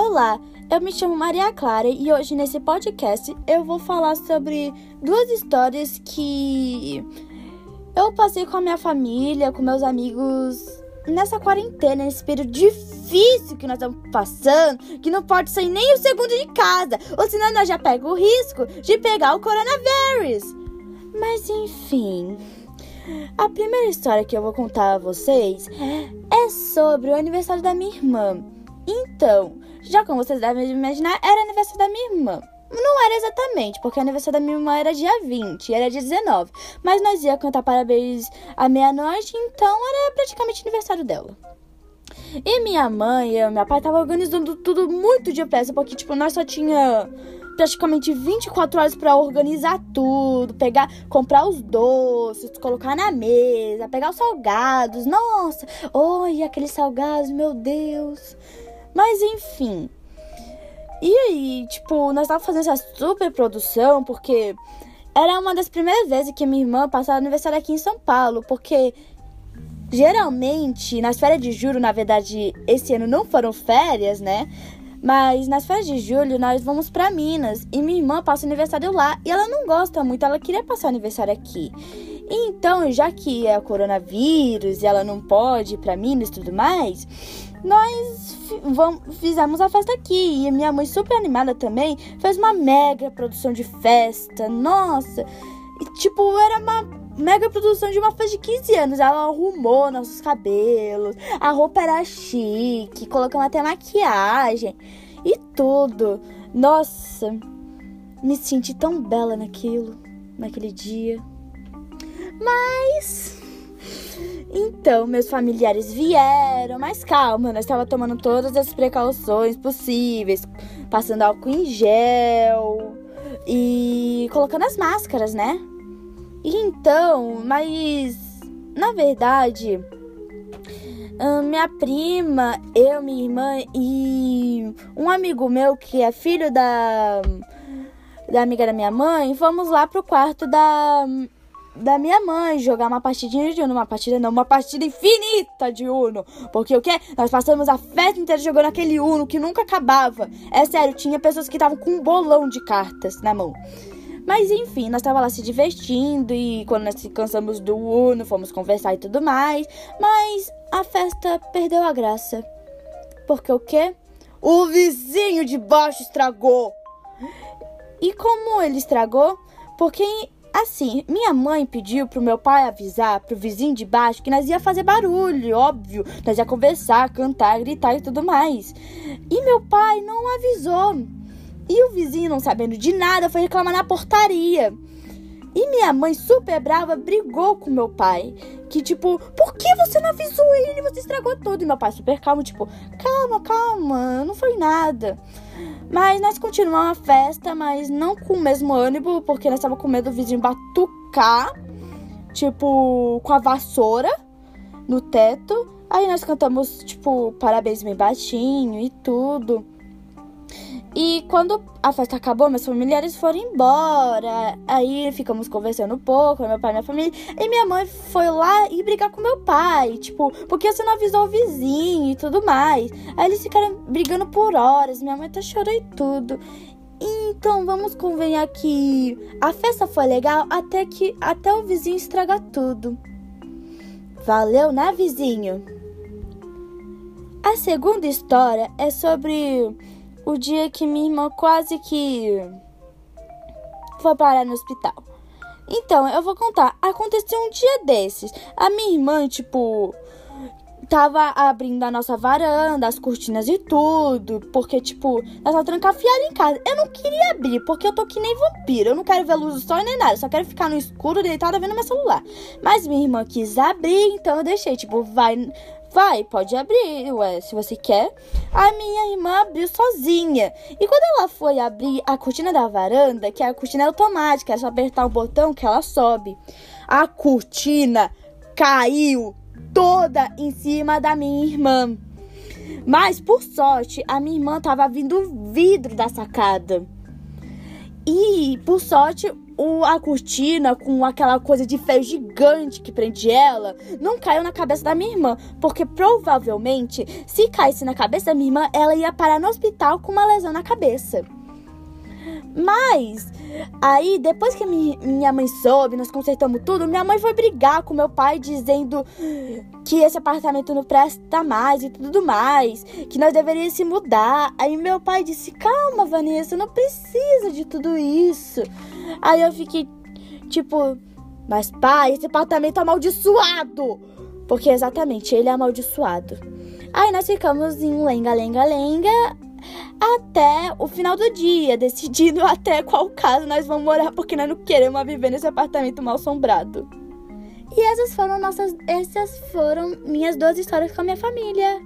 Olá, eu me chamo Maria Clara e hoje nesse podcast eu vou falar sobre duas histórias que eu passei com a minha família, com meus amigos nessa quarentena, nesse período difícil que nós estamos passando, que não pode sair nem um segundo de casa, ou senão nós já pega o risco de pegar o coronavírus. Mas enfim, a primeira história que eu vou contar a vocês é sobre o aniversário da minha irmã. Então, já como vocês devem imaginar, era aniversário da minha irmã. Não era exatamente, porque o aniversário da minha irmã era dia 20, era dia 19. Mas nós ia cantar parabéns à meia-noite, então era praticamente aniversário dela. E minha mãe e meu pai estavam organizando tudo muito depressa, porque, tipo, nós só tinha praticamente 24 horas para organizar tudo, pegar, comprar os doces, colocar na mesa, pegar os salgados. Nossa, oi, aqueles salgados, meu Deus. Mas enfim. E aí, tipo, nós tava fazendo essa super produção porque era uma das primeiras vezes que minha irmã passava aniversário aqui em São Paulo, porque geralmente nas férias de julho, na verdade, esse ano não foram férias, né? Mas nas férias de julho nós vamos para Minas e minha irmã passa o aniversário lá e ela não gosta muito, ela queria passar o aniversário aqui. Então, já que é o coronavírus e ela não pode ir para Minas e tudo mais, nós fizemos a festa aqui. E minha mãe, super animada também, fez uma mega produção de festa. Nossa! E, tipo, era uma mega produção de uma festa de 15 anos. Ela arrumou nossos cabelos, a roupa era chique, colocamos até maquiagem e tudo. Nossa, me senti tão bela naquilo, naquele dia. Mas então, meus familiares vieram, mas calma, nós estava tomando todas as precauções possíveis, passando álcool em gel e colocando as máscaras, né? E então, mas na verdade, minha prima, eu, minha irmã e um amigo meu que é filho da da amiga da minha mãe, fomos lá pro quarto da da minha mãe jogar uma partidinha de Uno. Uma partida não, uma partida infinita de Uno. Porque o que? Nós passamos a festa inteira jogando aquele Uno que nunca acabava. É sério, tinha pessoas que estavam com um bolão de cartas na mão. Mas enfim, nós estávamos lá se divertindo e quando nós cansamos do Uno, fomos conversar e tudo mais. Mas a festa perdeu a graça. Porque o quê? O vizinho de baixo estragou. E como ele estragou? Porque Assim, minha mãe pediu pro meu pai avisar pro vizinho de baixo que nós ia fazer barulho, óbvio. Nós ia conversar, cantar, gritar e tudo mais. E meu pai não avisou. E o vizinho, não sabendo de nada, foi reclamar na portaria. E minha mãe, super brava, brigou com meu pai. Que tipo, por que você não avisou ele? Você estragou tudo. E meu pai, super calmo, tipo, calma, calma, não foi nada. Mas nós continuamos a festa, mas não com o mesmo ânimo, porque nós estávamos com medo do vizinho batucar, tipo, com a vassoura no teto. Aí nós cantamos, tipo, parabéns bem baixinho e tudo. E quando a festa acabou, meus familiares foram embora. Aí ficamos conversando um pouco, meu pai e minha família. E minha mãe foi lá e brigar com meu pai. Tipo, porque você não avisou o vizinho e tudo mais. Aí eles ficaram brigando por horas. Minha mãe tá chorando e tudo. Então vamos convenhar que a festa foi legal até que até o vizinho estragar tudo. Valeu, né, vizinho? A segunda história é sobre o dia que minha irmã quase que foi parar no hospital. Então, eu vou contar. Aconteceu um dia desses. A minha irmã, tipo, tava abrindo a nossa varanda, as cortinas e tudo, porque, tipo, nós tava trancafiada em casa. Eu não queria abrir, porque eu tô que nem vampiro. Eu não quero ver luz do sol nem nada, eu só quero ficar no escuro, deitada, vendo meu celular. Mas minha irmã quis abrir, então eu deixei, tipo, vai, Vai, pode abrir, ué, se você quer. A minha irmã abriu sozinha. E quando ela foi abrir a cortina da varanda, que é a cortina automática, é só apertar o botão que ela sobe. A cortina caiu toda em cima da minha irmã. Mas, por sorte, a minha irmã tava vindo vidro da sacada. E, por sorte, o, a cortina com aquela coisa de ferro gigante que prende ela não caiu na cabeça da minha irmã, porque provavelmente se caísse na cabeça da minha irmã, ela ia parar no hospital com uma lesão na cabeça. Mas aí, depois que minha mãe soube, nós consertamos tudo, minha mãe foi brigar com meu pai dizendo que esse apartamento não presta mais e tudo mais, que nós deveríamos se mudar. Aí meu pai disse: "Calma, Vanessa, não precisa de tudo isso". Aí eu fiquei tipo, mas pai, esse apartamento é amaldiçoado. Porque exatamente, ele é amaldiçoado. Aí nós ficamos em lenga, lenga, lenga até o final do dia, decidindo até qual casa nós vamos morar, porque nós não queremos viver nesse apartamento mal assombrado. E essas foram nossas, essas foram minhas duas histórias com a minha família.